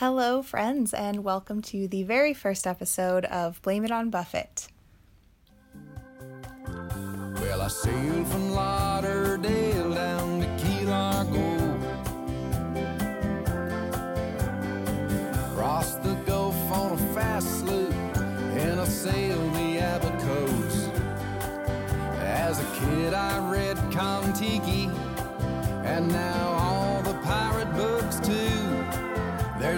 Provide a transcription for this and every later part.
Hello, friends, and welcome to the very first episode of Blame It on Buffett. Well, I sailed from Lauderdale down to Key Largo. Crossed the Gulf on a fast sloop, and I sailed the Abacos. As a kid, I read and now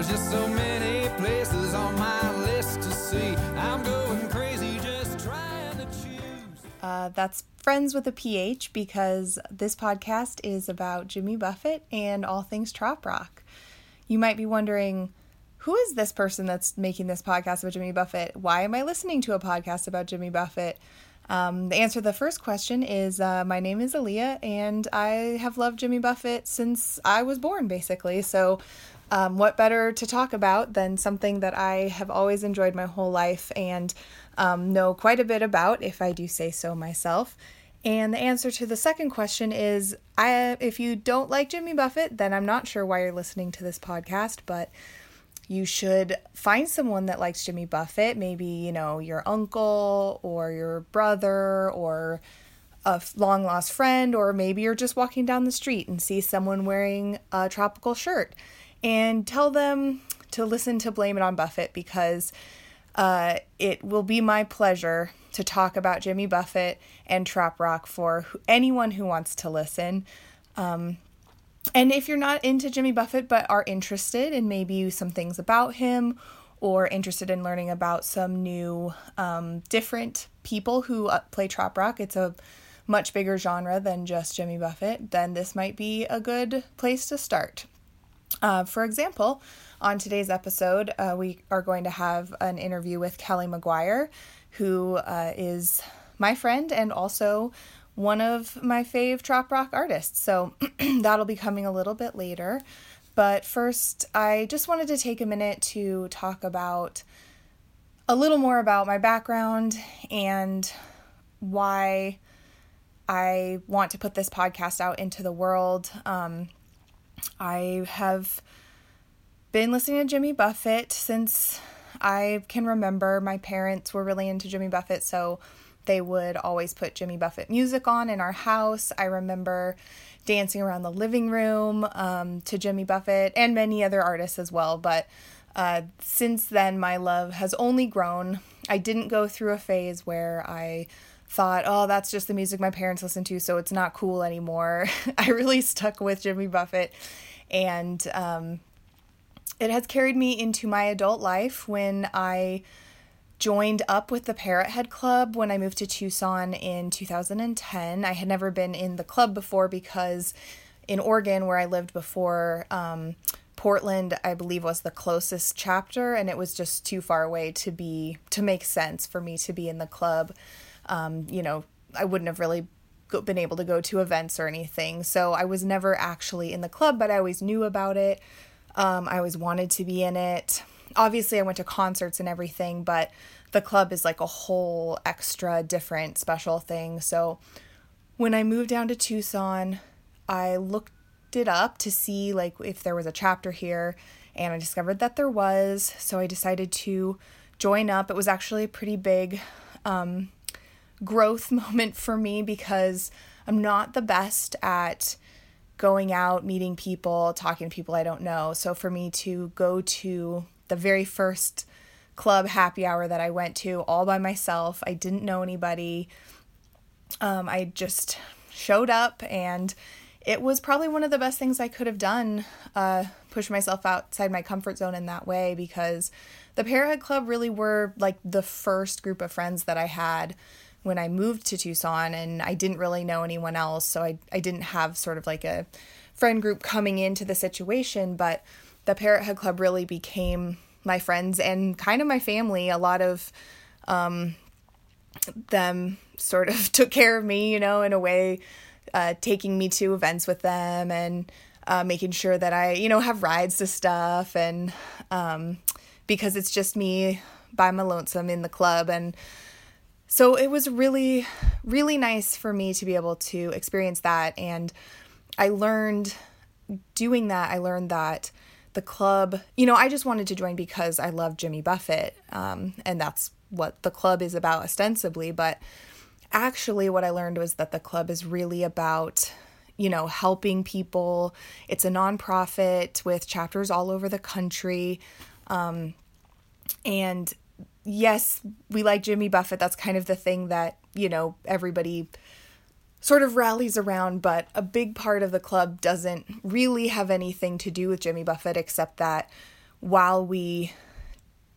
There's just so many places on my list to see. I'm going crazy just trying to choose. Uh, that's Friends with a PH because this podcast is about Jimmy Buffett and all things trop rock. You might be wondering, who is this person that's making this podcast about Jimmy Buffett? Why am I listening to a podcast about Jimmy Buffett? Um, the answer to the first question is uh, my name is Aaliyah, and I have loved Jimmy Buffett since I was born, basically. So um, what better to talk about than something that I have always enjoyed my whole life and um, know quite a bit about, if I do say so myself? And the answer to the second question is I if you don't like Jimmy Buffett, then I'm not sure why you're listening to this podcast, but you should find someone that likes Jimmy Buffett, maybe, you know, your uncle or your brother or a long lost friend, or maybe you're just walking down the street and see someone wearing a tropical shirt and tell them to listen to Blame It on Buffett because uh, it will be my pleasure to talk about Jimmy Buffett and Trop Rock for anyone who wants to listen. Um, and if you're not into Jimmy Buffett but are interested in maybe some things about him or interested in learning about some new um, different people who uh, play Trop Rock, it's a much bigger genre than just Jimmy Buffett, then this might be a good place to start. Uh, for example, on today's episode, uh, we are going to have an interview with Kelly McGuire, who uh, is my friend and also one of my fave trop rock artists. So that'll be coming a little bit later. But first, I just wanted to take a minute to talk about a little more about my background and why I want to put this podcast out into the world. Um, I have been listening to Jimmy Buffett since I can remember. My parents were really into Jimmy Buffett, so they would always put Jimmy Buffett music on in our house. I remember dancing around the living room um, to Jimmy Buffett and many other artists as well. But uh, since then, my love has only grown. I didn't go through a phase where I thought, oh, that's just the music my parents listen to, so it's not cool anymore. I really stuck with Jimmy Buffett, and um, it has carried me into my adult life when I joined up with the Parrot Head Club when I moved to Tucson in 2010. I had never been in the club before because in Oregon, where I lived before, um, Portland, I believe, was the closest chapter, and it was just too far away to be to make sense for me to be in the club um, you know, I wouldn't have really been able to go to events or anything. So I was never actually in the club, but I always knew about it. Um, I always wanted to be in it. Obviously, I went to concerts and everything, but the club is like a whole extra different special thing. So when I moved down to Tucson, I looked it up to see like if there was a chapter here and I discovered that there was. So I decided to join up. It was actually a pretty big um, growth moment for me because I'm not the best at going out, meeting people, talking to people I don't know. So for me to go to the very first club happy hour that I went to all by myself, I didn't know anybody. Um, I just showed up and it was probably one of the best things I could have done, uh, push myself outside my comfort zone in that way because the Parrot Club really were like the first group of friends that I had when I moved to Tucson and I didn't really know anyone else. So I, I didn't have sort of like a friend group coming into the situation. But the Parrot Head Club really became my friends and kind of my family. A lot of um, them sort of took care of me, you know, in a way, uh, taking me to events with them and uh, making sure that I, you know, have rides to stuff. And um, because it's just me by my lonesome in the club and so it was really, really nice for me to be able to experience that. And I learned doing that, I learned that the club, you know, I just wanted to join because I love Jimmy Buffett, um, and that's what the club is about ostensibly. But actually, what I learned was that the club is really about, you know, helping people. It's a nonprofit with chapters all over the country. Um, and yes, we like Jimmy Buffett. That's kind of the thing that, you know, everybody sort of rallies around, but a big part of the club doesn't really have anything to do with Jimmy Buffett except that while we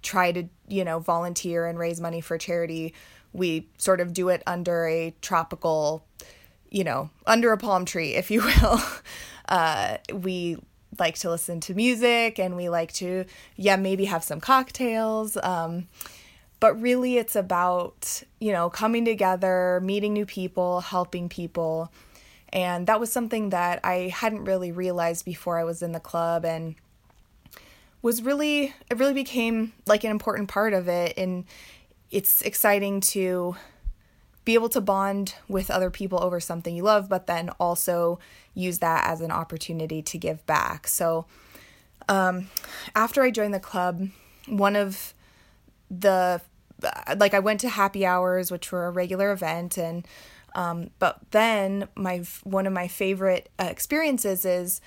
try to, you know, volunteer and raise money for charity, we sort of do it under a tropical, you know, under a palm tree, if you will. Uh, we like to listen to music and we like to, yeah, maybe have some cocktails. Um, but really it's about you know coming together meeting new people helping people. And that was something that i hadn't really realized before i was in the club and was really it really became like an important part of it. And it's exciting to be able to bond with other people over something you love but then also use that as an opportunity to give back. So um, after i joined the club one of the like I went to happy hours, which were a regular event, and um, but then my one of my favorite uh, experiences is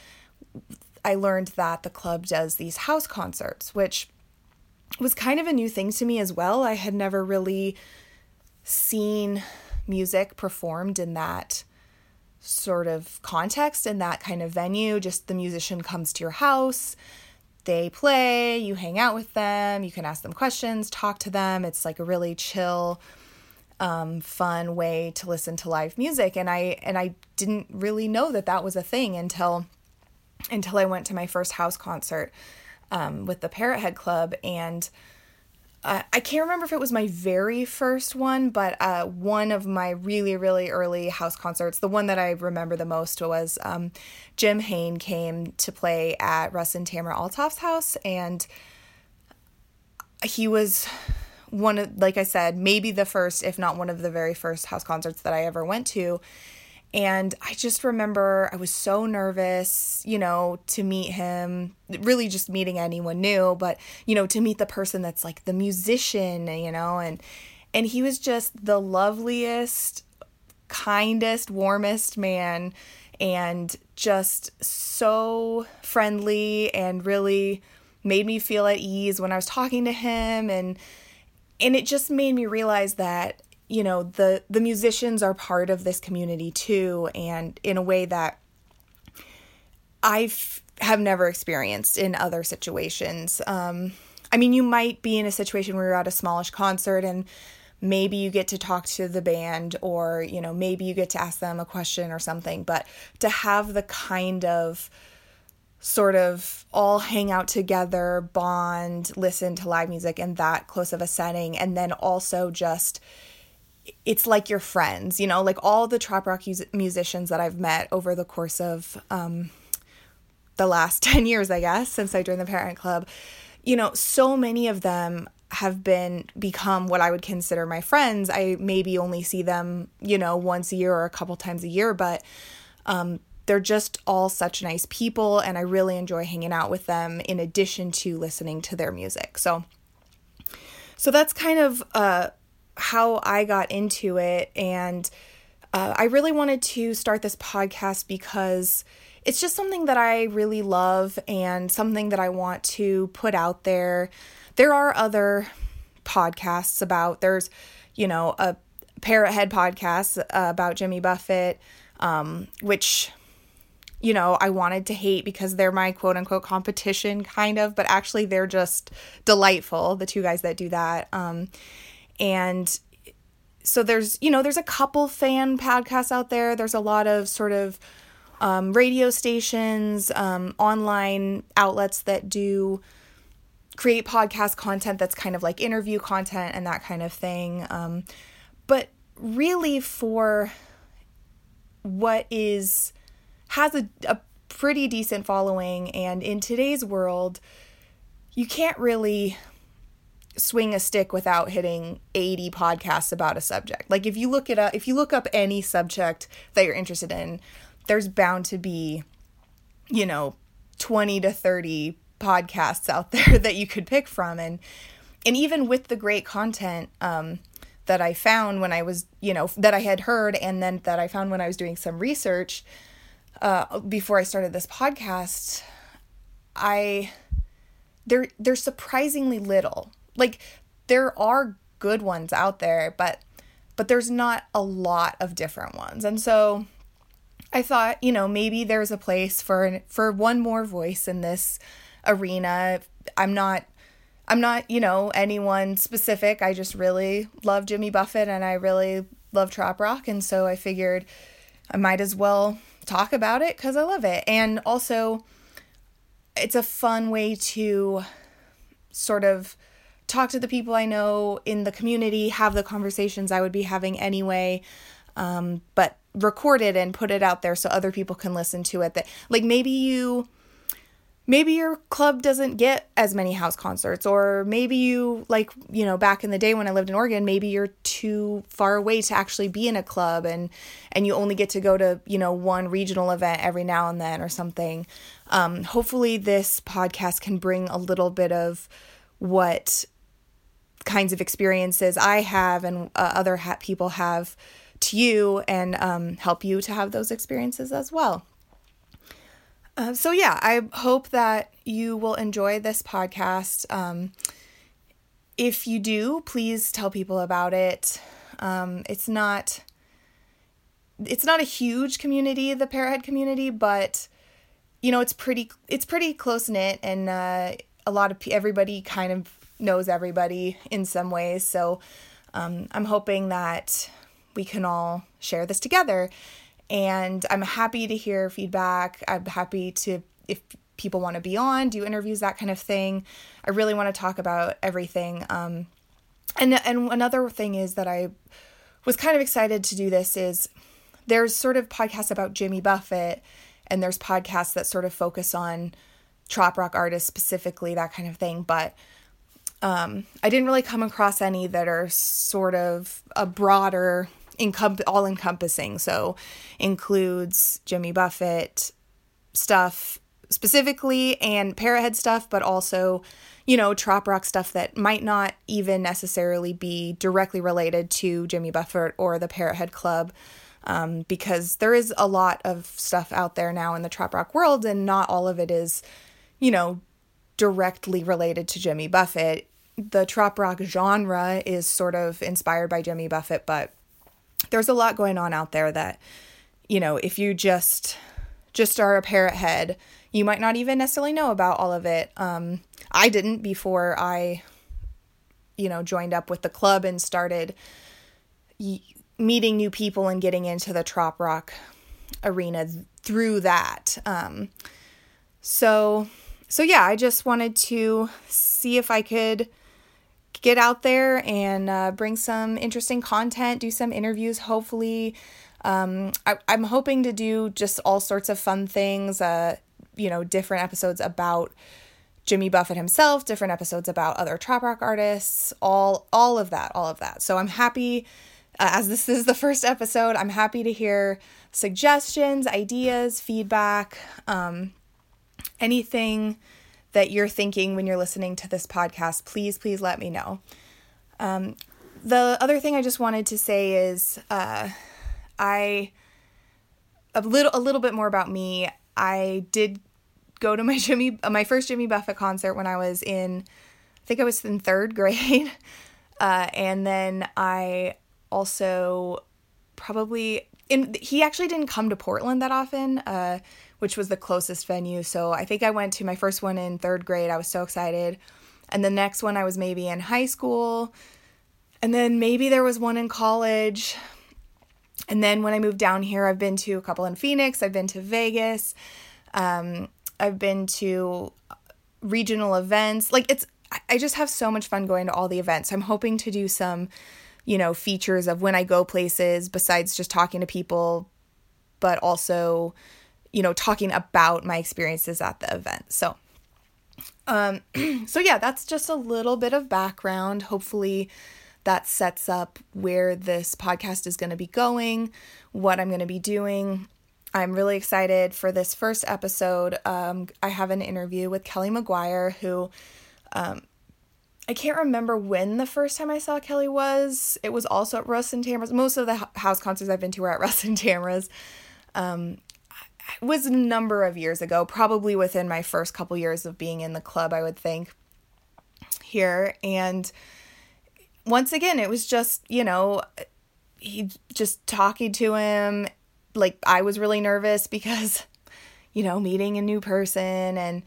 I learned that the club does these house concerts, which was kind of a new thing to me as well. I had never really seen music performed in that sort of context in that kind of venue. Just the musician comes to your house they play, you hang out with them, you can ask them questions, talk to them. It's like a really chill, um, fun way to listen to live music. And I and I didn't really know that that was a thing until until I went to my first house concert um, with the Parrot Head Club and uh, I can't remember if it was my very first one, but uh, one of my really, really early house concerts, the one that I remember the most was um, Jim Hoehn came to play at Russ and Tamara Altoff's house, and he was one of, like I said, maybe the first, if not one of the very first house concerts that I ever went to. And I just remember I was so nervous, you know, to meet him, really just meeting anyone new, but you know, to meet the person that's like the musician, you know, and and he was just the loveliest, kindest, warmest man and just so friendly and really made me feel at ease when I was talking to him. And and it just made me realize that you know the the musicians are part of this community too and in a way that i have never experienced in other situations. Um, i mean you might be in a situation where you're at a smallish concert and maybe you get to talk to the band or you know maybe you get to ask them a question or something but to have the kind of sort of all hang out together bond listen to live music in that close of a setting and then also just it's like your friends, you know, like all the trop rock musicians that I've met over the course of um, the last 10 years, I guess, since I joined the Parent Club, you know, so many of them have been become what I would consider my friends. I maybe only see them, you know, once a year or a couple times a year, but um, they're just all such nice people, and I really enjoy hanging out with them in addition to listening to their music. So, so that's kind of uh, how I got into it. And uh, I really wanted to start this podcast because it's just something that I really love and something that I want to put out there. There are other podcasts about, there's, you know, a Parrot Head podcast uh, about Jimmy Buffett, um, which you know, I wanted to hate because they're my quote unquote competition, kind of, but actually they're just delightful, the two guys that do that. Um, and so there's you know there's a couple fan podcasts out there. There's a lot of sort of um, radio stations um, online outlets that do create podcast content that's kind of like interview content and that kind of thing. Um, but really for what is has a, a pretty decent following and in today's world you can't really swing a stick without hitting 80 podcasts about a subject. Like if you look at if you look up any subject that you're interested in, there's bound to be you know 20 to 30 podcasts out there that you could pick from and and even with the great content um, that I found when I was, you know, that I had heard and then that I found when I was doing some research uh, before I started this podcast, I there there's surprisingly little. Like there are good ones out there, but but there's not a lot of different ones. And so I thought, you know, maybe there's a place for for one more voice in this arena. I'm not I'm not, you know, anyone specific. I just really love Jimmy Buffett and I really love trop rock and so I figured I might as well talk about it cuz I love it. And also it's a fun way to sort of talk to the people I know in the community, have the conversations I would be having anyway, um, but record it and put it out there so other people can listen to it. That like maybe you maybe your club doesn't get as many house concerts or maybe you like you know back in the day when i lived in oregon maybe you're too far away to actually be in a club and and you only get to go to you know one regional event every now and then or something um, hopefully this podcast can bring a little bit of what kinds of experiences i have and uh, other ha- people have to you and um, help you to have those experiences as well uh, so, yeah, I hope that you will enjoy this podcast. Um, if you do, please tell people about it. Um, it's not it's not a huge community, the Parrothead community, but you know it's pretty it's pretty close knit, and uh, a lot of everybody kind of knows everybody in some ways. So um, I'm hoping that we can all share this together and I'm happy to hear feedback. I'm happy to, if people want to be on, do interviews, that kind of thing. I really want to talk about everything. Um, and and another thing is that I was kind of excited to do this is there's sort of podcasts about Jimmy Buffett, and there's podcasts that sort of focus on trop rock artists specifically, that kind of thing. But um, I didn't really come across any that are sort of a broader all encompassing. So includes Jimmy Buffett stuff specifically and Parrothead stuff, but also, you know, trop rock stuff that might not even necessarily be directly related to Jimmy Buffett or the Parrothead Club. Um, because there is a lot of stuff out there now in the trop rock world, and not all of it is, you know, directly related to Jimmy Buffett. The trop rock genre is sort of inspired by Jimmy Buffett, but there's a lot going on out there that you know if you just just are a parrot head you might not even necessarily know about all of it um, i didn't before i you know joined up with the club and started y- meeting new people and getting into the trop rock arena through that um, so so yeah i just wanted to see if i could get out there and uh, bring some interesting content, do some interviews, hopefully. Um, I, am hoping to do just all sorts of fun things, uh, you know, different episodes about Jimmy Buffett himself, different episodes about other trop rock artists, all all of that, all of that. So I'm happy uh, as this is the first episode, I'm happy to hear suggestions, ideas, feedback, um, anything that you're thinking when you're listening to this podcast, please, please let me know. Um, the other thing I just wanted to say is uh, I a little a little bit more about me. I did go to my Jimmy my first Jimmy Buffett concert when I was in I think I was in third grade, uh, and then I also probably in he actually didn't come to Portland that often. Uh, which was the closest venue. So I think I went to my first one in third grade. I was so excited. And the next one I was maybe in high school. And then maybe there was one in college. And then when I moved down here, I've been to a couple in Phoenix, I've been to Vegas, um, I've been to regional events. Like it's, I just have so much fun going to all the events. I'm hoping to do some, you know, features of when I go places besides just talking to people, but also you know, talking about my experiences at the event. So, um, so yeah, that's just a little bit of background. Hopefully, that sets up where this podcast is going to be going, what I'm going to be doing. I'm really excited for this first episode. Um, I have an interview with Kelly McGuire, who um, I can't remember when the first time I saw Kelly was. It was also at Russ and Tamara's. Most of the house concerts I've been to were at Russ and Tamara's. Um, it was a number of years ago, probably within my first couple years of being in the club, I would think, here. And once again, it was just, you know, he just talking to him. Like, I was really nervous because, you know, meeting a new person and,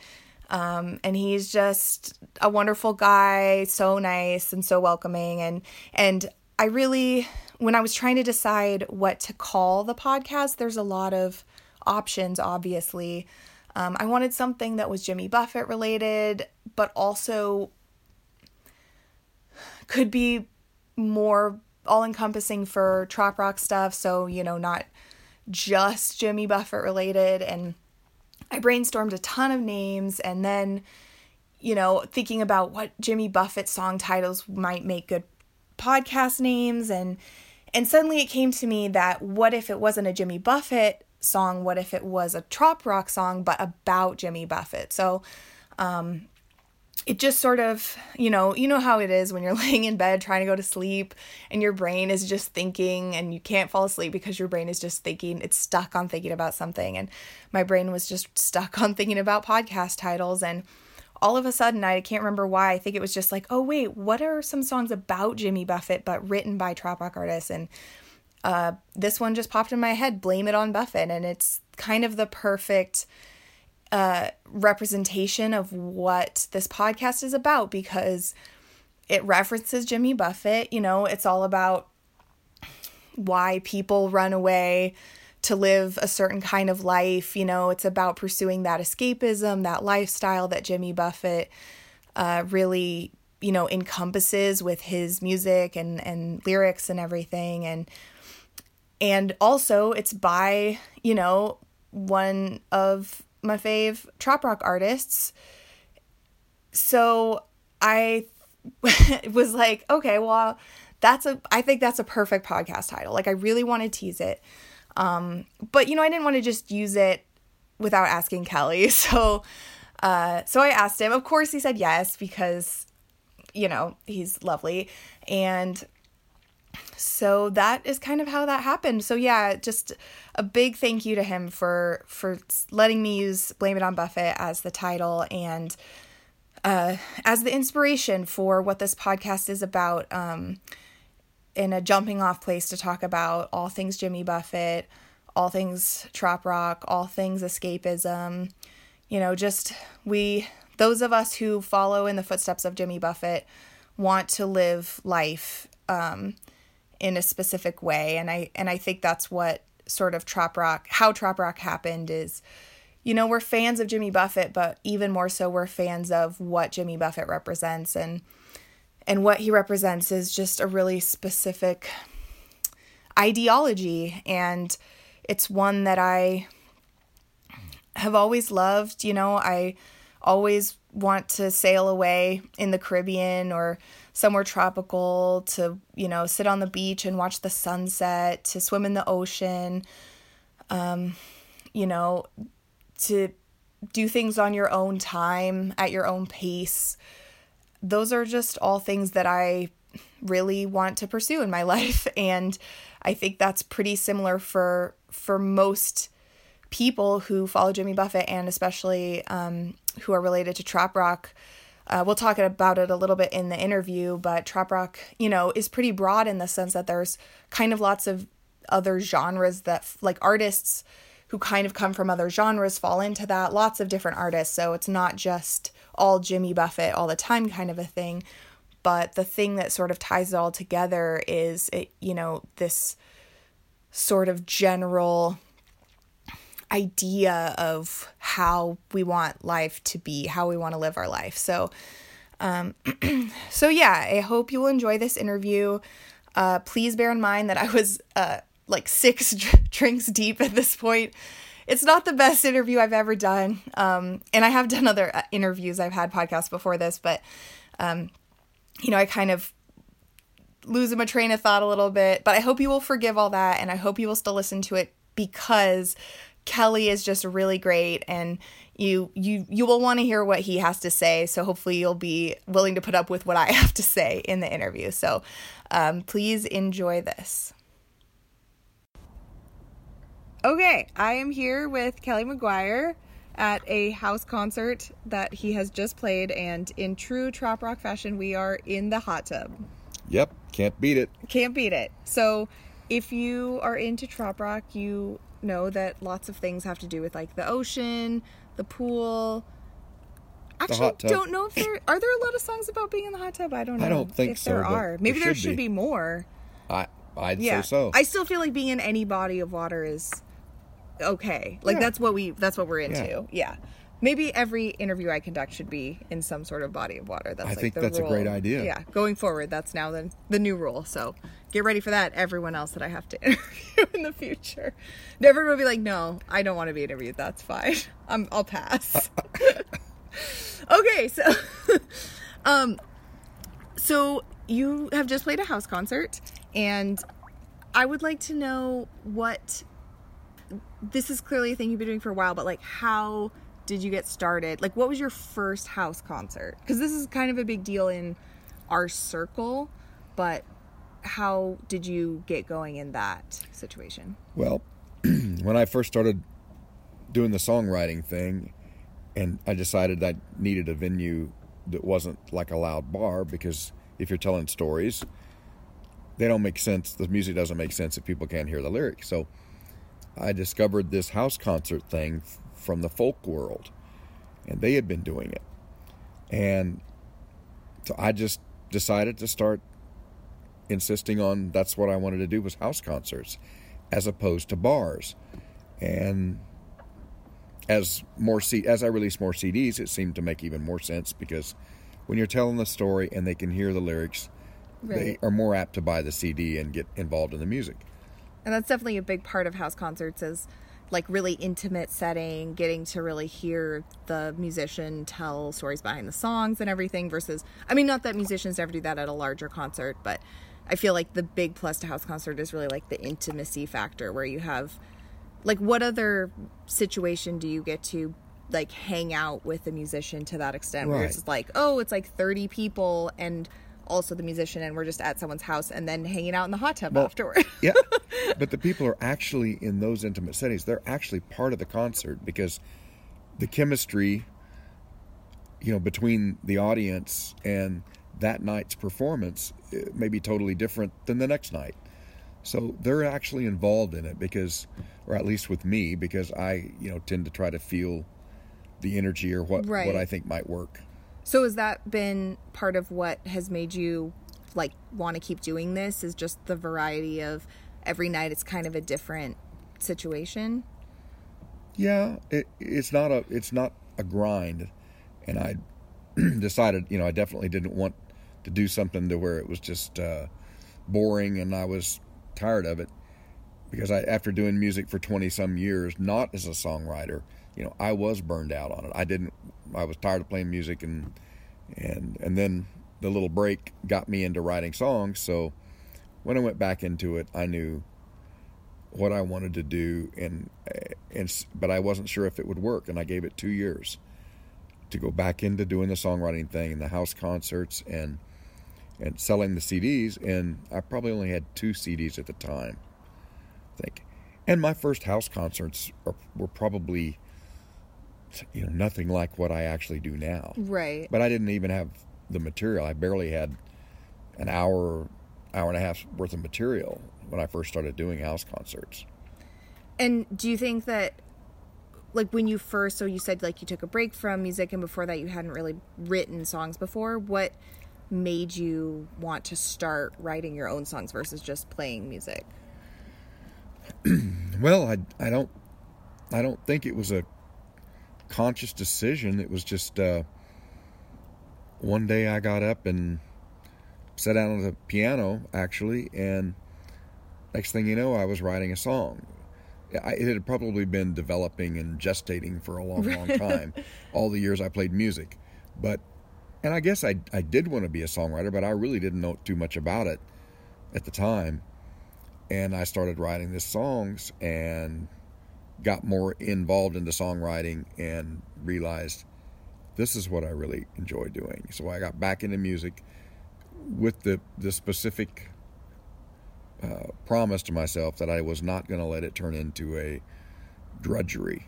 um, and he's just a wonderful guy, so nice and so welcoming. And, and I really, when I was trying to decide what to call the podcast, there's a lot of options, obviously. Um, I wanted something that was Jimmy Buffett related, but also could be more all encompassing for trop rock stuff. So, you know, not just Jimmy Buffett related. And I brainstormed a ton of names and then, you know, thinking about what Jimmy Buffett song titles might make good podcast names and and suddenly it came to me that what if it wasn't a Jimmy Buffett song? What if it was a trop rock song but about Jimmy Buffett? So um it just sort of, you know, you know how it is when you're laying in bed trying to go to sleep and your brain is just thinking and you can't fall asleep because your brain is just thinking, it's stuck on thinking about something. And my brain was just stuck on thinking about podcast titles. And all of a sudden, I can't remember why, I think it was just like, oh, wait, what are some songs about Jimmy Buffett but written by trop rock artists? And uh, this one just popped in my head, Blame It on Buffett. And it's kind of the perfect representation of what this podcast is about because it references Jimmy Buffett. You know, it's all about why people run away to live a certain kind of life. You know, it's about pursuing that escapism, that lifestyle that Jimmy Buffett uh, really, you know, encompasses with his music and, and lyrics and everything. And, and also it's by, you know, one of my fave trop rock artists. So I was like, okay, well, that's a I think that's a perfect podcast title. Like I really want to tease it. Um, but you know, I didn't want to just use it without asking Kelly. So uh, so I asked him. Of course he said yes because you know, he's lovely and so that is kind of how that happened. So yeah, just a big thank you to him for for letting me use "Blame It on Buffett" as the title and uh, as the inspiration for what this podcast is about. Um, in a jumping off place to talk about all things Jimmy Buffett, all things trop rock, all things escapism. You know, just we those of us who follow in the footsteps of Jimmy Buffett want to live life um, in a specific way. And i and i think that's what sort of trop rock how trop rock happened is you know we're fans of jimmy buffett but even more so we're fans of what jimmy buffett represents. And and what he represents is just a really specific ideology. And it's one that i have always loved. You know i always want to sail away in the caribbean or somewhere tropical, to, you know, sit on the beach and watch the sunset, to swim in the ocean, um, you know, to do things on your own time, at your own pace. Those are just all things that I really want to pursue in my life and I think that's pretty similar for for most people who follow Jimmy Buffett and especially um, who are related to trop rock uh, we'll talk about it a little bit in the interview, but trop rock, you know, is pretty broad in the sense that there's kind of lots of other genres that, like artists who kind of come from other genres, fall into that. Lots of different artists. So it's not just all Jimmy Buffett all the time kind of a thing. But the thing that sort of ties it all together is, it, you know, this sort of general idea of how we want life to be, how we want to live our life. So, um, so yeah, I hope you will enjoy this interview. Uh, please bear in mind that I was uh, like six drinks deep at this point. It's not the best interview I've ever done. Um, and I have done other uh, interviews, I've had podcasts before this, but, um, you know, I kind of lose my train of thought a little bit. But I hope you will forgive all that and I hope you will still listen to it because Kelly is just really great and you you you will want to hear what he has to say so hopefully you'll be willing to put up with what I have to say in the interview. So um, please enjoy this. Okay, I am here with Kelly McGuire at a house concert that he has just played, and in true trop rock fashion, we are in the hot tub. Yep, can't beat it. Can't beat it. So, if you are into trop rock, you know that lots of things have to do with like the ocean, the pool. Actually, don't know if there are there a lot of songs about being in the hot tub. I don't know. I don't think if so, there are. Maybe there there should be. be more. I I'd Yeah, say so. I still feel like being in any body of water is okay. Like Yeah. that's what we that's what we're into. Yeah. Yeah. Maybe every interview I conduct should be in some sort of body of water. That's I like think the that's a great idea. Yeah, going forward, that's now the the new rule. So get ready for that. Everyone else that I have to interview in the future, everyone will be like, "No, I don't want to be interviewed. That's fine. I'm, I'll pass." okay, so, um, so you have just played a house concert, and I would like to know what this is clearly a thing you've been doing for a while, but like how did you get started? Like what was your first house concert? Because this is kind of a big deal in our circle, but how did you get going in that situation? Well, when I first started doing the songwriting thing, and I decided I needed a venue that wasn't like a loud bar because if you're telling stories, they don't make sense. The music doesn't make sense if people can't hear the lyrics. So I discovered this house concert thing from the folk world, and they had been doing it. And so I just decided to start insisting on that's what I wanted to do was house concerts as opposed to bars. And as more C- as I released more CDs, it seemed to make even more sense because when you're telling the story and they can hear the lyrics, they are more apt to buy the CD and get involved in the music. And that's definitely a big part of house concerts is like really intimate setting, getting to really hear the musician tell stories behind the songs and everything versus I mean not that musicians never do that at a larger concert, but I feel like the big plus to house concert is really like the intimacy factor where you have like what other situation do you get to like hang out with the musician to that extent? Where it's just like oh it's like 30 people and also the musician and we're just at someone's house and then hanging out in the hot tub Well, afterward. yeah, but the people are actually in those intimate settings. They're actually part of the concert because the chemistry, you know, between the audience and that night's performance eh, may be totally different than the next night. So they're actually involved in it because, or at least with me, because I, you know, tend to try to feel the energy or what Right. what I think might work. So has that been part of what has made you like want to keep doing this? Is just the variety of every night it's kind of a different situation? Yeah, it, it's not a it's not a grind, and I decided you know I definitely didn't want to do something to where it was just uh, boring and I was tired of it because I after doing music for twenty some years, not as a songwriter, you know I was burned out on it. I didn't I was tired of playing music and and and then the little break got me into writing songs. So when I went back into it, I knew what I wanted to do, and and but I wasn't sure if it would work, and I gave it two years to go back into doing the songwriting thing and the house concerts and and selling the CDs, and I probably only had two CDs at the time, I think, and my first house concerts are, were probably you know nothing like what I actually do now, Right. but I didn't even have the material. I barely had an hour, hour and a half worth of material when I first started doing house concerts. And do you think that like when you first so you said like you took a break from music and before that you hadn't really written songs before, what made you want to start writing your own songs versus just playing music? Well, I, I don't I don't think it was a conscious decision. It was just uh, one day I got up and sat down at the piano actually, and next thing you know, I was writing a song. I, it had probably been developing and gestating for a long, long time, all the years I played music. But, and I guess I, I did want to be a songwriter, but I really didn't know too much about it at the time. And I started writing these songs, and got more involved into songwriting and realized this is what I really enjoy doing. So I got back into music with the the specific uh, promise to myself that I was not going to let it turn into a drudgery.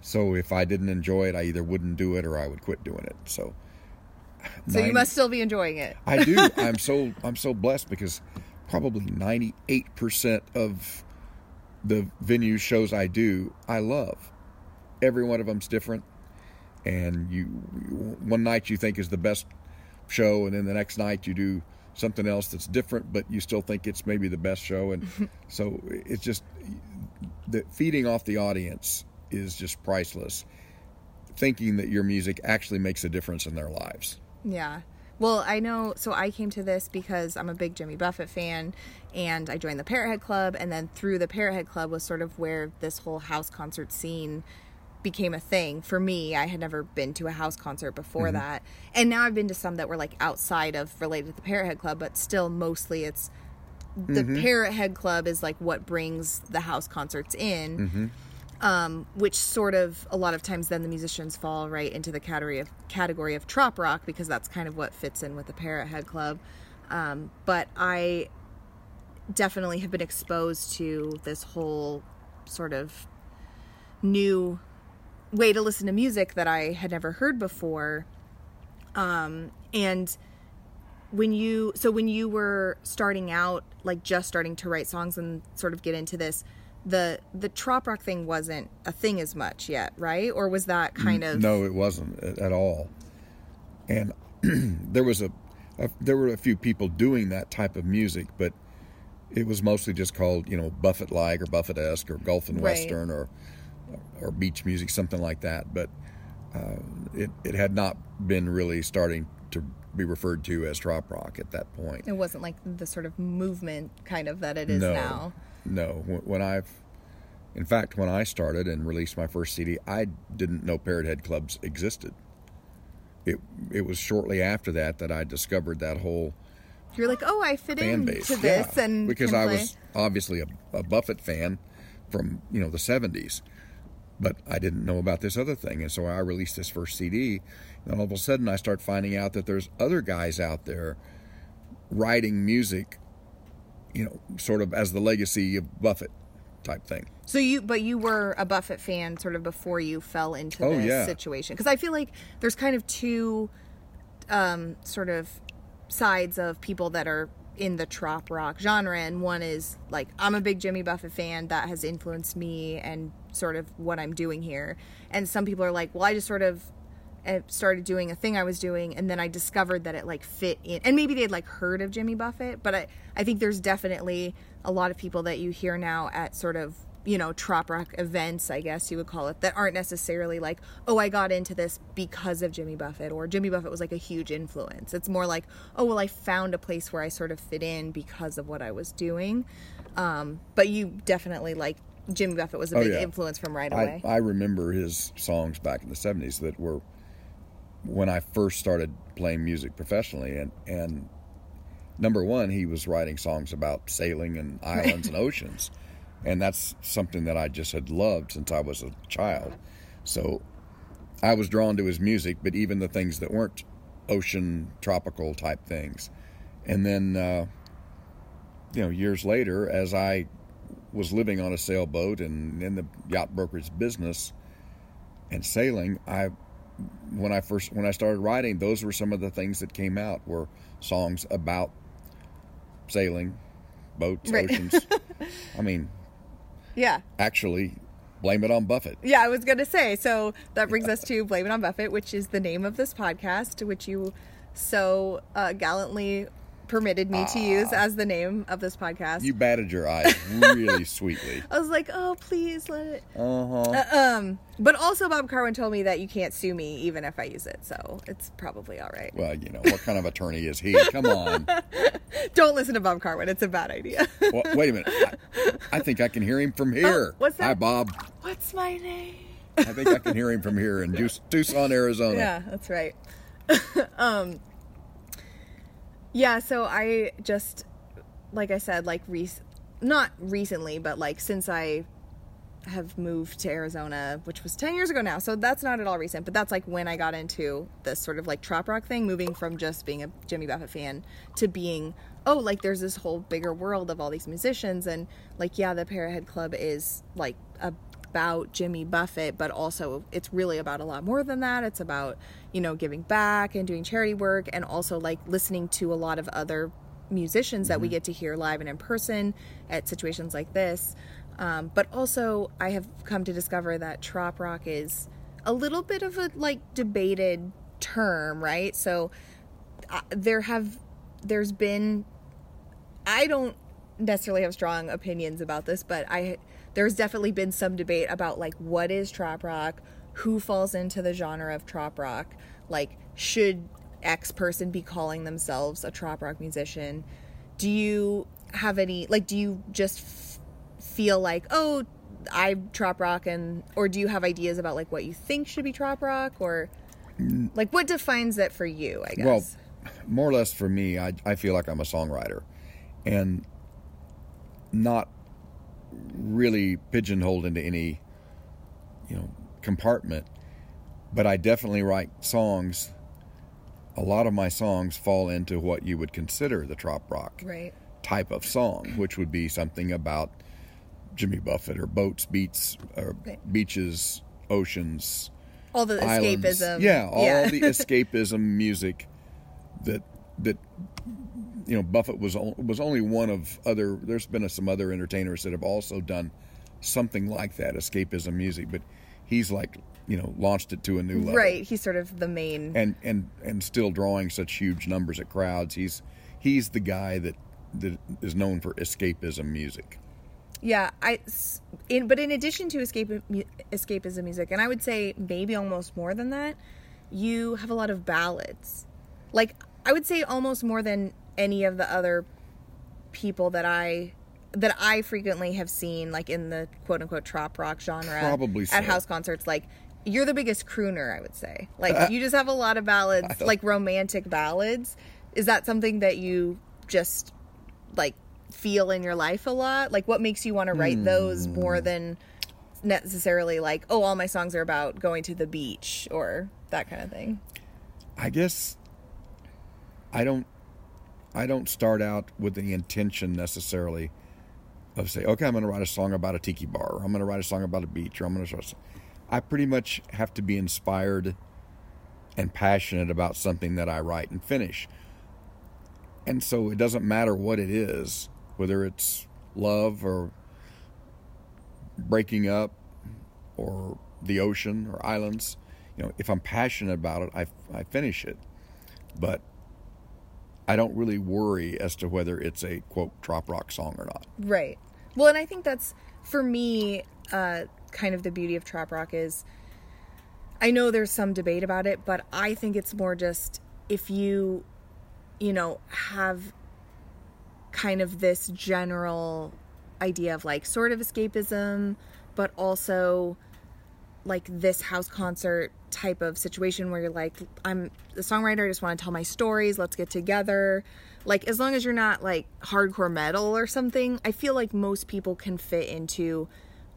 So if I didn't enjoy it, I either wouldn't do it or I would quit doing it. So So you must still be enjoying it. I do. I'm so I'm so blessed because probably 98% of the venue shows I do, I love. Every one of them's different, and you one night you think is the best show, and then the next night you do something else that's different, but you still think it's maybe the best show, and so it's just the feeding off the audience is just priceless. Thinking that your music actually makes a difference in their lives. Yeah. Well, I know. So I came to this because I'm a big Jimmy Buffett fan, and I joined the Parrothead Club, and then through the Parrothead Club was sort of where this whole house concert scene became a thing for me. I had never been to a house concert before mm-hmm. that, and now I've been to some that were like outside of related to the Parrothead Club, but still mostly it's the mm-hmm. Parrothead Club is like what brings the house concerts in mm-hmm. Um, which sort of a lot of times then the musicians fall right into the category of category of trop rock because that's kind of what fits in with the Parrot Head Club. Um, but I definitely have been exposed to this whole sort of new way to listen to music that I had never heard before. Um, and when you so when you were starting out like just starting to write songs and sort of get into this the the trop rock thing wasn't a thing as much yet right or was that kind of No, it wasn't at, all. And there was a, a there were a few people doing that type of music, but it was mostly just called you know Buffett like or Buffett esque or Gulf and Right. Western or or beach music, something like that. But uh, it it had not been really starting to be referred to as trop rock at that point. it wasn't like the sort of movement kind of that it is no, now no. When- I've, in fact, when I started and released my first CD, I didn't know Parrot Head clubs existed. It it was shortly after that that I discovered that whole you're like oh i fit into this Yeah, and because I play. was obviously a, a Buffett fan from you know the '70s, but I didn't know about this other thing, and so I released this first CD. And all of a sudden, I start finding out that there's other guys out there writing music, you know, sort of as the legacy of Buffett type thing. So you, but you were a Buffett fan sort of before you fell into Oh, this yeah. situation because I feel like there's kind of two, um, sort of sides of people that are in the trop rock genre, and one is like I'm a big Jimmy Buffett fan that has influenced me and sort of what I'm doing here, and some people are like, well, I just sort of uh, started doing a thing I was doing, and then I discovered that it like fit in, and maybe they'd like heard of Jimmy Buffett, but I I think there's definitely a lot of people that you hear now at sort of you know trop rock events, I guess you would call it, that aren't necessarily like oh I got into this because of Jimmy Buffett or Jimmy Buffett was like a huge influence. It's more like oh well I found a place where I sort of fit in because of what I was doing, um, but you definitely like. Jimmy Buffett was a Oh, big yeah. influence from right I, away. I remember his songs back in the 70s that were when I first started playing music professionally and and number one he was writing songs about sailing and islands and oceans. And that's something that I just had loved since I was a child. So I was drawn to his music but even the things that weren't ocean tropical type things. And then uh, you know years later as I was living on a sailboat and in the yacht brokerage business and sailing, I when I first when I started writing, those were some of the things that came out were songs about sailing, boats, Right. oceans. I mean, yeah. actually, blame it on Buffett. Yeah, I was going to say. So that brings us to Blame It on Buffett, which is the name of this podcast, which you so uh, gallantly permitted me to use as the name of this podcast. You batted your eyes really sweetly. I was like, oh, please let it. Uh huh. Uh, um, but also, Bob Carwin told me that you can't sue me even if I use it, so it's probably all right. Well, you know what kind of attorney is he? Come on. Don't listen to Bob Carwin; it's a bad idea. Well, wait a minute. I, I think I can hear him from here. Oh, what's that? Hi, Bob. What's my name? I think I can hear him from here in Tuc- Tucson, Arizona. Yeah, that's right. um Yeah, so I just like I said like rec- not recently, but like since I have moved to Arizona, which was 10 years ago now. So that's not at all recent, but that's like when I got into this sort of like trop rock thing, moving from just being a Jimmy Buffett fan to being, oh, like there's this whole bigger world of all these musicians. And like, yeah, the Parrothead Club is like about Jimmy Buffett, but also it's really about a lot more than that. It's about, you know, giving back and doing charity work and also like listening to a lot of other musicians that we get to hear live and in person at situations like this. Um, but also, I have come to discover that trop rock is a little bit of a like debated term, right? So uh, there have there's been I don't necessarily have strong opinions about this, but I there's definitely been some debate about like what is trop rock, who falls into the genre of trop rock, like should X person be calling themselves a trop rock musician? Do you have any like do you just f- feel like, "Oh, I trop rock and or do you have ideas about like what you think should be trop rock or like what defines that for you, I guess? Well, more or less for me, I, I feel like I'm a songwriter and not really pigeonholed into any, you know, compartment. But I definitely write songs. A lot of my songs fall into what you would consider the trop rock right. type of song, which would be something about Jimmy Buffett or boats, beats, or Right. beaches, oceans, All the islands. escapism. Yeah, all the escapism music that that you know Buffett was o- was only one of other. There's been some other entertainers that have also done something like that, escapism music, but he's like you know launched it to a new level. right. He's sort of the main And and and still drawing such huge numbers of crowds. He's he's the guy that that is known for escapism music. Yeah, I in but in addition to escape escapism music, and I would say maybe almost more than that, you have a lot of ballads. Like I would say almost more than any of the other people that I that I frequently have seen like in the quote unquote trop rock genre Probably so. at house concerts like you're the biggest crooner, I would say. Like you just have a lot of ballads, like romantic ballads. Is that something that you just like feel in your life a lot? Like what makes you want to write those hmm. more than necessarily like, oh, all my songs are about going to the beach or that kind of thing. I guess I don't I don't start out with the intention necessarily of say, okay, I'm going to write a song about a tiki bar, or I'm going to write a song about a beach, or I'm going to. Song. I pretty much have to be inspired and passionate about something that I write and finish, and so it doesn't matter what it is, whether it's love or breaking up or the ocean or islands. You know, if I'm passionate about it, I, I finish it. But I don't really worry as to whether it's a quote trop rock song or not. Right. Well, and I think that's for me uh, kind of the beauty of trop rock is I know there's some debate about it, but I think it's more just if you, you know, have kind of this general idea of like sort of escapism, but also like this house concert type of situation where you're like, I'm the songwriter, I just want to tell my stories, let's get together. Like, as long as you're not like hardcore metal or something, I feel like most people can fit into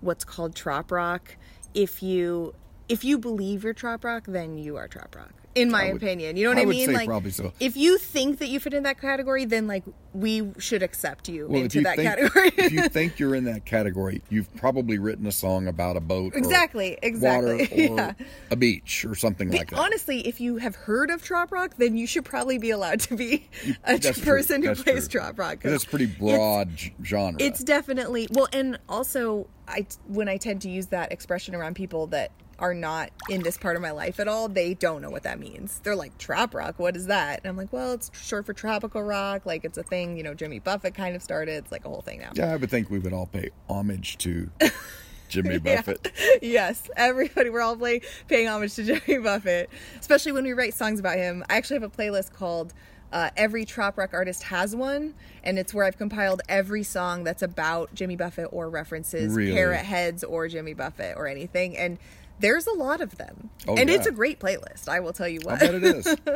what's called trop rock. If you if you believe you're trop rock, then you are trop rock. In my would- opinion, you know what I I, mean? like, probably so. if you think that you fit in that category, then like we should accept you Well, into you that think category. if you think you're in that category, you've probably written a song about a boat, or Exactly, exactly, water, or yeah. a beach, or something like that. Honestly, if you have heard of trop rock, then you should probably be allowed to be a person who plays true. trop rock. it's pretty broad g- genre. It's definitely well, and also I when I tend to use that expression around people that are not in this part of my life at all, they don't know what that means. They're like trop rock. What is that? And I'm like, well, it's short for tropical rock. Like it's a thing. You know, Jimmy Buffett kind of started. It's like a whole thing now. yeah, I would think we would all pay homage to Jimmy Yeah. Buffett. yes, everybody, we're all play, paying homage to Jimmy Buffett, especially when we write songs about him. I actually have a playlist called uh, Every trop Rock Artist Has One, and it's where I've compiled every song that's about Jimmy Buffett or references Really? Parrot Heads or Jimmy Buffett or anything. And there's a lot of them. Oh, and it's a great playlist, I will tell you I what. bet it is.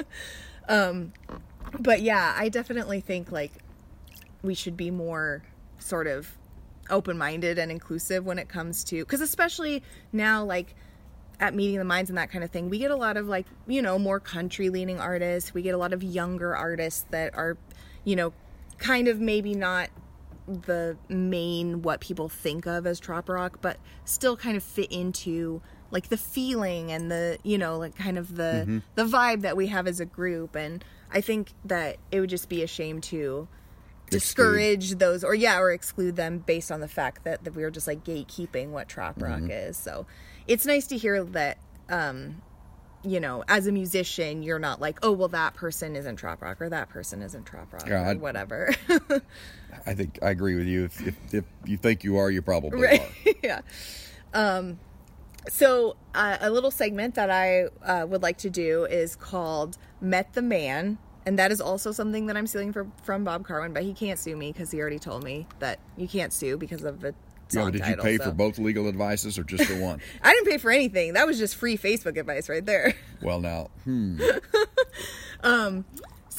but yeah, I definitely think like we should be more sort of open-minded and inclusive when it comes to because especially now like at meeting the minds and that kind of thing we get a lot of like you know more country leaning artists. We get a lot of younger artists that are you know kind of maybe not the main what people think of as trop rock but still kind of fit into like the feeling and the you know like kind of the mm-hmm. the vibe that we have as a group. And i think that it would just be a shame to discourage those or yeah or exclude them based on the fact that, that we were just like gatekeeping what trop rock mm-hmm. is. So it's nice to hear that um you know as a musician you're not like oh well that person isn't trop rock or that person isn't trop rock or whatever I think I agree with you. If, if, if you think you are, you probably right are. yeah um so uh, a little segment that i uh, would like to do is called met the man and that is also something that i'm stealing from from bob karwin but he can't sue me because he already told me that you can't sue because of the song but did title, you pay so- for both legal advices or just the one? i didn't pay for anything that was just free facebook advice right there well, now, hmm,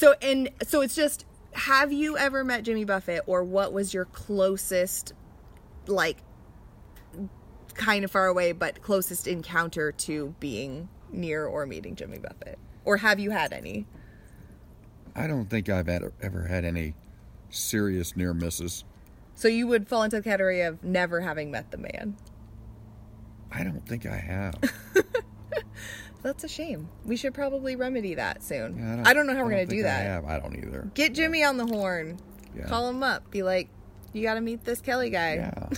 So and so it's just have you ever met Jimmy Buffett or what was your closest like kind of far away but closest encounter to being near or meeting Jimmy Buffett? Or have you had any? I don't think I've ever had any serious near misses. So you would fall into the category of never having met the man. I don't think I have. That's a shame. We should probably remedy that soon. Yeah, I, don't, know how we're going to do I that. have. I don't either. Get Jimmy on the horn. Yeah. Call him up. Be like, you got to meet this Kelly guy. Yeah.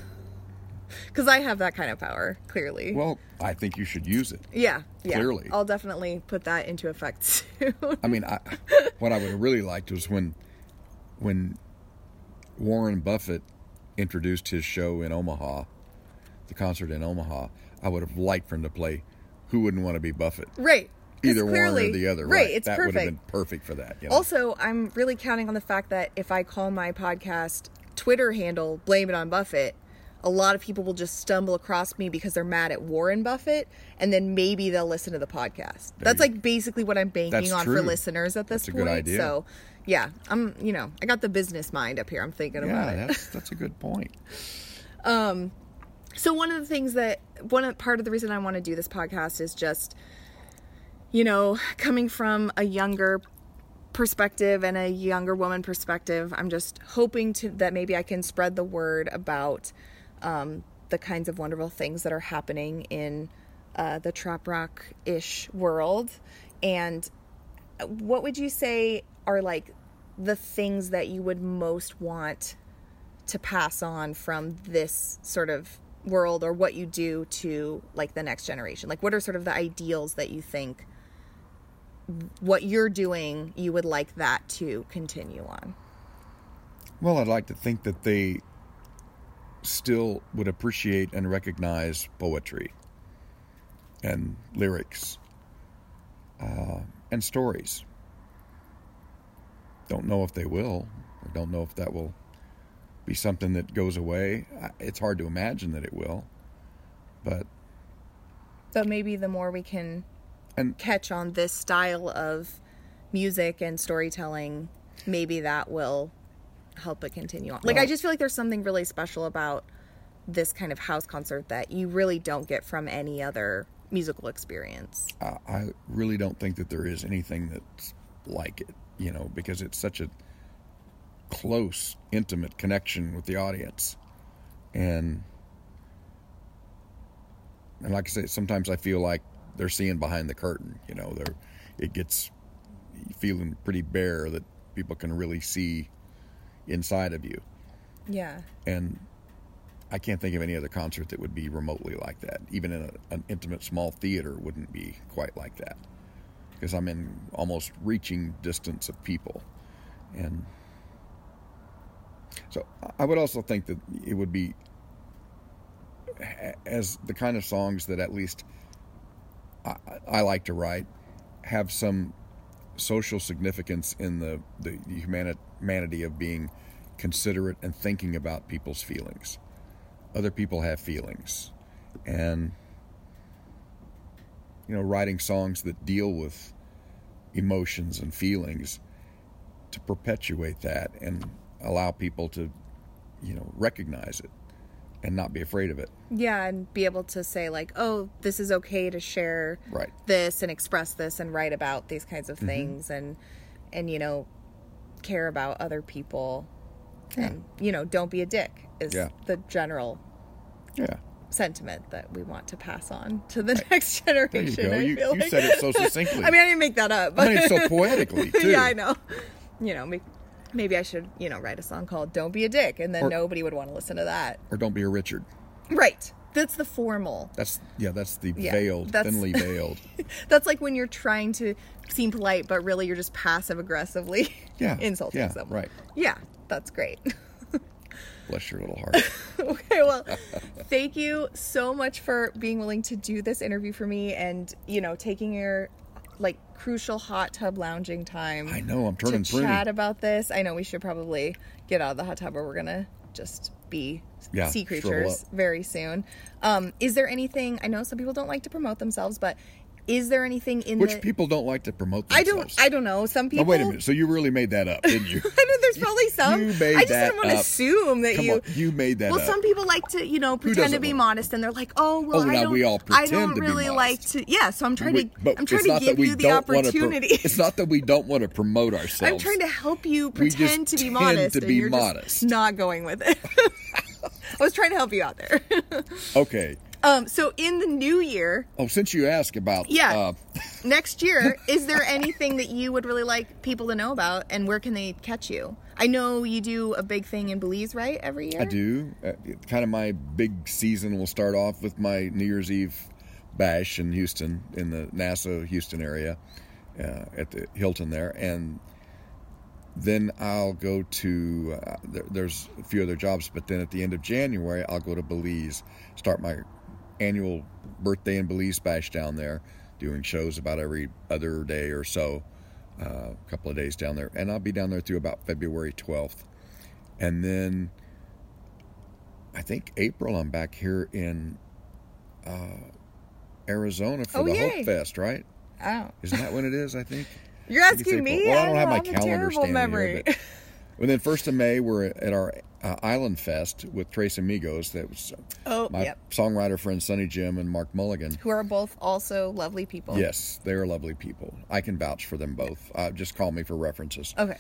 Because I have that kind of power, clearly. Well, I think you should use it. Yeah, yeah. Clearly. I'll definitely put that into effect soon. I mean, I, what I would have really liked was when, when Warren Buffett introduced his show in Omaha, the concert in Omaha. I would have liked for him to play "Who Wouldn't Want to Be Buffett." Right. Either one or the other. Right. It's that would have been perfect for that. You know? Also, I'm really counting on the fact that if I call my podcast Twitter handle "Blame It on Buffett," a lot of people will just stumble across me because they're mad at Warren Buffett, and then maybe they'll listen to the podcast. That's you- like basically what I'm banking on true. for listeners at this That's a point. good idea. So, yeah, I'm you know I got the business mind up here. I'm thinking about yeah, it. that's that's a good point. um, so one of the things that one part of the reason I want to do this podcast is just you know coming from a younger perspective and a younger woman perspective I'm just hoping to that maybe I can spread the word about um, the kinds of wonderful things that are happening in uh, the trop rock ish world and what would you say are like the things that you would most want to pass on from this sort of world or what you do to like the next generation like what are sort of the ideals that you think what you're doing you would like that to continue on Well, I'd like to think that they still would appreciate and recognize poetry and lyrics uh, and stories. Don't know if they will. I don't know if that will be something that goes away. It's hard to imagine that it will. But but maybe the more we can and catch on this style of music and storytelling maybe that will help it continue on like i just feel like there's something really special about this kind of house concert that you really don't get from any other musical experience I, I really don't think that there is anything that's like it, you know, because it's such a close, intimate connection with the audience. And and like I say, sometimes I feel like they're seeing behind the curtain, you know, they're it gets feeling pretty bare that people can really see inside of you. yeah And I can't think of any other concert that would be remotely like that. Even in a, an intimate small theater wouldn't be quite like that. Because I'm in almost reaching distance of people. And so I would also think that it would be as the kind of songs that at least I, I like to write have some social significance in the, the humanity of being considerate and thinking about people's feelings. Other people have feelings. And, you know, writing songs that deal with emotions and feelings to perpetuate that and allow people to, you know, recognize it and not be afraid of it. Yeah, and be able to say like, "Oh, this is okay to share Right. Mm-hmm. this and express this and write about these kinds of things and and you know, care about other people and you know, don't be a dick is Yeah. the general Yeah. Sentiment that we want to pass on to the next generation. go. I You- feel you like. said it so succinctly. I mean, I didn't make that up. I But mean, so poetically too. yeah, I know. You know, may- maybe I should, you know, write a song called "Don't Be a Dick," and then Or- nobody would want to listen to that. Or don't be a Richard. Right. That's the formal. That's yeah. That's the Yeah, veiled, that's- thinly veiled. That's like when you're trying to seem polite, but really you're just passive aggressively Yeah, insulting yeah, someone. right. Yeah, that's great. Bless your little heart. okay, well, thank you so much for being willing to do this interview for me and, you know, taking your like crucial hot tub lounging time. I know, I'm turning to pretty. chat about this. I know we should probably get out of the hot tub or we're going to just be Yeah, sea creatures very soon. Um, is there anything, I know some people don't like to promote themselves, but is there anything in Which the people don't like to promote Themselves. I don't I don't know. Some Oh people wait a minute. So you really made that up, didn't you? I know there's probably some. You made I just that didn't want to assume that Come you on, you made that up. Well, up. some people like to, you know, pretend to be want- modest, and they're like, "Oh, well, Oh, I don't, we all I don't to be really like to." Yeah, so I'm trying We- to, but I'm trying to give you the wanna pro- opportunity. it's not that we don't want to promote ourselves. I'm trying to help you pretend to be modest, to be modest. not going with it. I was trying to help you out there. Okay. Um, so in the new year, Oh, since you ask about Yeah. uh, next year, is there anything that you would really like people to know about, and where can they catch you? I know you do a big thing in Belize, right? Every year. I do. Uh, kind of my big season will start off with my New Year's Eve bash in Houston, in the NASA Houston area, uh, at the Hilton there, and then I'll go to. Uh, there, there's a few other jobs, but then at the end of January, I'll go to Belize, start my annual birthday in Belize bash down there, doing shows about every other day or so, uh, a couple of days down there, and I'll be down there through about February 12th, and then. I think April I'm back here in uh, Arizona for Oh, the yay. Hope Fest, right? Oh, Isn't that when it is? I think. you're I think it's asking me? Well, I don't have my calendar terrible standing memory. here. But, and then first of May we're at our uh, Island Fest with Tres Amigos. That was uh, Oh, my yep. songwriter friend Sonny Jim and Mark Mulligan. Who are both also lovely people. Yes, they are lovely people. I can vouch for them both. Uh, just call me for references, Okay.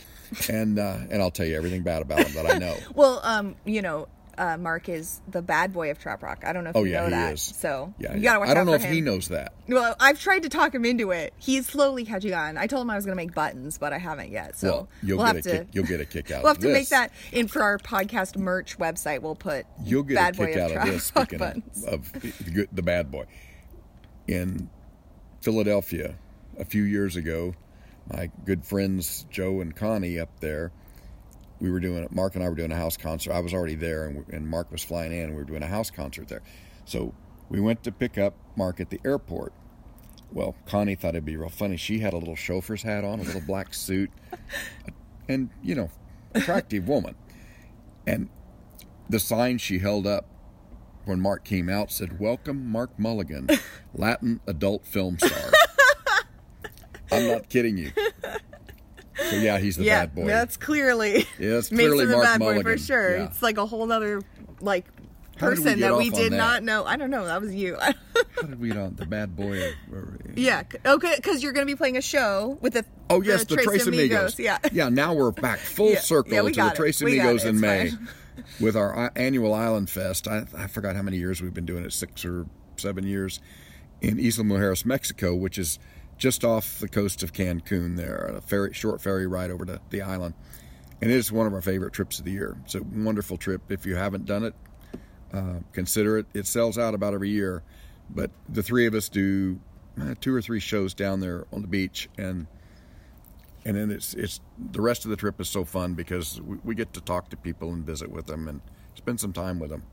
and uh, and I'll tell you everything bad about them that I know. Well, um, you know, uh, Mark is the bad boy of trop rock. I don't know if Oh you yeah, know that. is. So yeah, you gotta watch I don't out know if him. he knows that. Well, I've tried to talk him into it. He's slowly catching on. I told him I was going to make buttons, but I haven't yet. So well, you'll we'll get have a to. kick. You'll get a kick out. Of this. We'll have of to this. make that in for our podcast merch website. We'll put You'll get bad a boy kick out of trap this. Speaking buttons. of, of the bad boy, in Philadelphia a few years ago, my good friends Joe and Connie up there, we were doing Mark and I were doing a house concert. I was already there, and, and Mark was flying in, and we were doing a house concert there. So we went to pick up Mark at the airport. Well, Connie thought it'd be real funny. She had a little chauffeur's hat on, a little black suit, and you know, attractive woman. And the sign she held up when Mark came out said, Welcome, Mark Mulligan, Latin adult film star. I'm not kidding you. So, yeah, he's the yeah, bad boy. that's clearly Yeah, that's makes clearly him the Mark bad boy for sure. Yeah. It's like a whole other like did we person that we did that? not know. I don't know. That was you. How did we know? The bad boy. or- yeah. Okay. Because you're going to be playing a show with the Oh, yes, the, Tres Amigos. Yeah. Yeah, now we're back full Yeah. circle Yeah, to the it. Trace We Amigos it. in May fine. with our uh, annual Island Fest. I, I forgot how many years we've been doing it, six or seven years in Isla Mujeres, Mexico, which is just off the coast of Cancun there, a ferry, short ferry ride over to the island. And it is one of our favorite trips of the year. It's a wonderful trip. If you haven't done it, uh, consider it. It sells out about every year, but the three of us do uh, two or three shows down there on the beach, and and then it's it's the rest of the trip is so fun because we, we get to talk to people and visit with them and spend some time with them.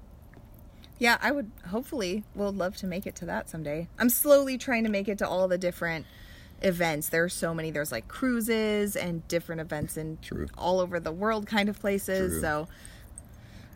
Yeah, I would hopefully would love to make it to that someday. I'm slowly trying to make it to all the different events. There are so many. There's like cruises and different events in True. all over the world kind of places. True. So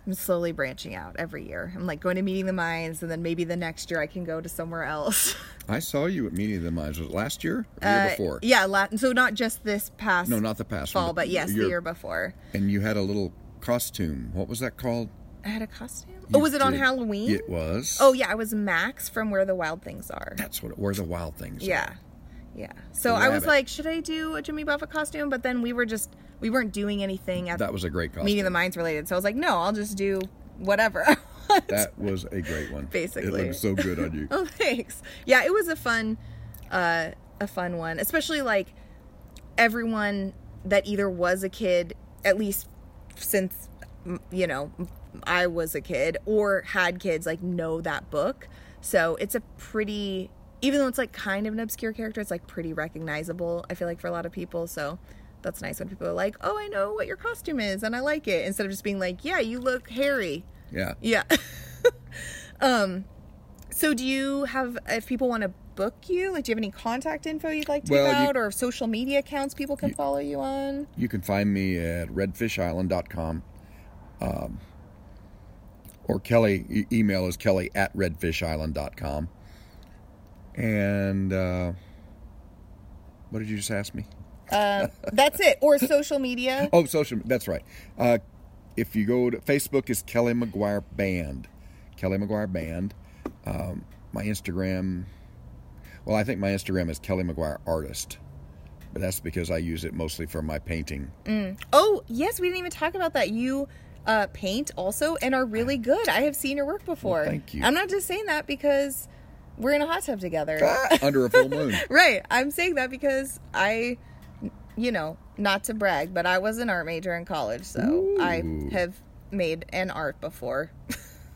I'm slowly branching out every year. I'm like going to meeting the minds and then maybe the next year I can go to somewhere else. I saw you at Meeting the Minds. Was it last year? Or the year Uh, before? Yeah, Latin. So not just this past No, not the past fall, but but yes, the year before. And you had a little costume. What was that called? I had a costume. oh, was it on. Halloween? It was. Oh yeah, I was Max from Where the Wild Things Are. that's what. Where the wild things. are. Yeah. Yeah. So I was like, should I do a Jimmy Buffett costume? But then we were just we weren't doing anything at that was a great costume. Meeting the Minds related. So I was like, no, I'll just do whatever. That was a great one. Basically. it looked so good on you. oh, thanks. Yeah, it was a fun uh a fun one, especially like everyone that either was a kid at least since you know I was a kid or had kids like know that book. So it's a pretty even though it's like kind of an obscure character, it's like pretty recognizable, I feel like for a lot of people. So that's nice when people are like, "Oh, I know what your costume is and I like it." Instead of just being like, "Yeah, you look hairy." Yeah. Yeah. um so do you have if people want to book you, like do you have any contact info you'd like to Well, give you- out or social media accounts people can follow you on? You can find me at redfishisland.com. Um, or Kelly, email is kelly at redfishisland.com. And uh, what did you just ask me? That's it. Or social media. Oh, social. That's right. Uh, if you go to Facebook, is Kelly McGuire Band. Kelly McGuire Band. Um, my Instagram. Well, I think my Instagram is Kelly McGuire Artist, but that's because I use it mostly for my painting. Oh, yes, we didn't even talk about that. You uh, paint also and are really good. I have seen your work before. thank you. I'm not just saying that because we're in a hot tub together. Ah, under a full moon. Right. I'm saying that because I, you know, not to brag, but I was an art major in college, so I have made an art before.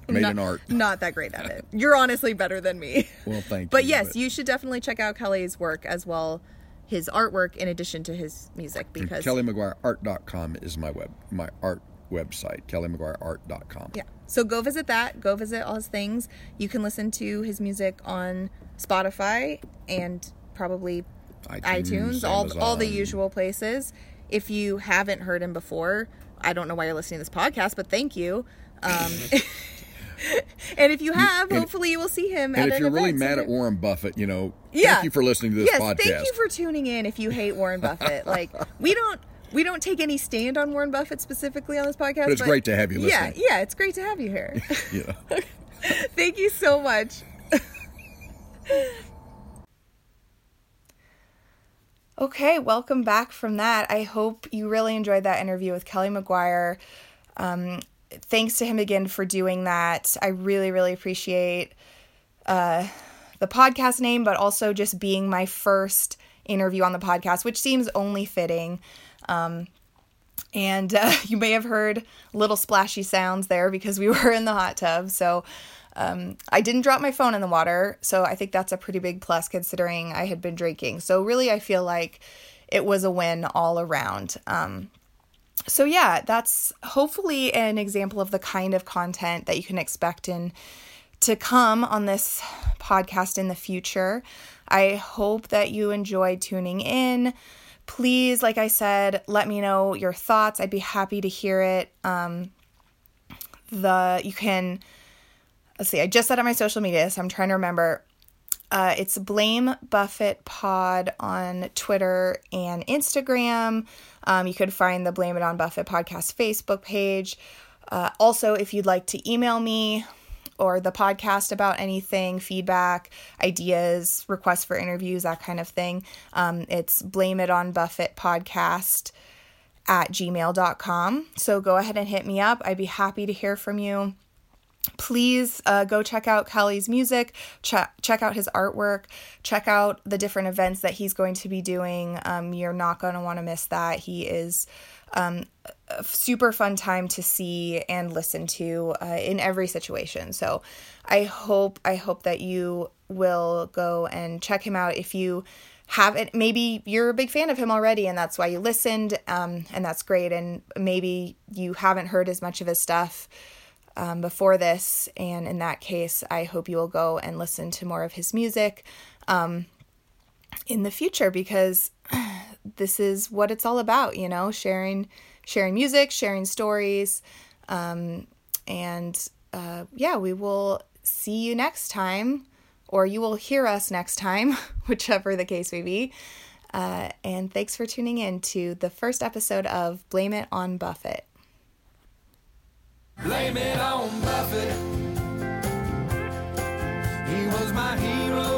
Made not, an art. Not that great at it. You're honestly better than me. Well, thank you. But you. yes, you should definitely check out Kelly's work as well, his artwork in addition to his music because KellyMcGuireArt.com is my web my art website. KellyMcGuireArt.com. Yeah. So go visit that. Go visit all his things. You can listen to his music on Spotify and probably iTunes, iTunes, all all the usual places. If you haven't heard him before, I don't know why you're listening to this podcast, but thank you. Um, and if you have, hopefully you will see him. And if you're really mad at Warren Buffett, you know, Yeah. thank you for listening to this yes, podcast. thank you for tuning in. If you hate Warren Buffett, like we don't. We don't take any stand on Warren Buffett specifically on this podcast. But it's great to have you Yeah, listening. yeah, it's great to have you here. know. Thank you so much. okay, welcome back from that. I hope you really enjoyed that interview with Kelly McGuire. Um, thanks to him again for doing that. I really, really appreciate uh, the podcast name, but also just being my first interview on the podcast, which seems only fitting. Um, and uh, you may have heard little splashy sounds there because we were in the hot tub. So um, I didn't drop my phone in the water. So I think that's a pretty big plus considering I had been drinking. So really, I feel like it was a win all around. Um, so yeah, that's hopefully an example of the kind of content that you can expect in to come on this podcast in the future. I hope that you enjoyed tuning in. Please, like I said, let me know your thoughts. I'd be happy to hear it. Um, the you can let's see. I just said on my social media, so I'm trying to remember. Uh, it's Blame Buffett Pod on Twitter and Instagram. Um, you could find the Blame It on Buffett podcast Facebook page. Uh, also, if you'd like to email me or the podcast about anything, feedback, ideas, requests for interviews, that kind of thing, um, it's Blame It on Buffett podcast at gmail.com. So go ahead and hit me up. I'd be happy to hear from you please uh, go check out Kelly's music, check check out his artwork, check out the different events that he's going to be doing. Um, you're not going to want to miss that. He is um, super fun time to see and listen to uh, in every situation. So I hope I hope that you will go and check him out if you haven't maybe you're a big fan of him already and that's why you listened um, and that's great and maybe you haven't heard as much of his stuff um, before this. And in that case, I hope you will go and listen to more of his music um, in the future because this is what it's all about, you know, sharing sharing music, sharing stories, um, and uh, yeah, we will see you next time, or you will hear us next time, whichever the case may be. Uh, and thanks for tuning in to the first episode of Blame It on Buffett. Blame it on Buffett. He was my hero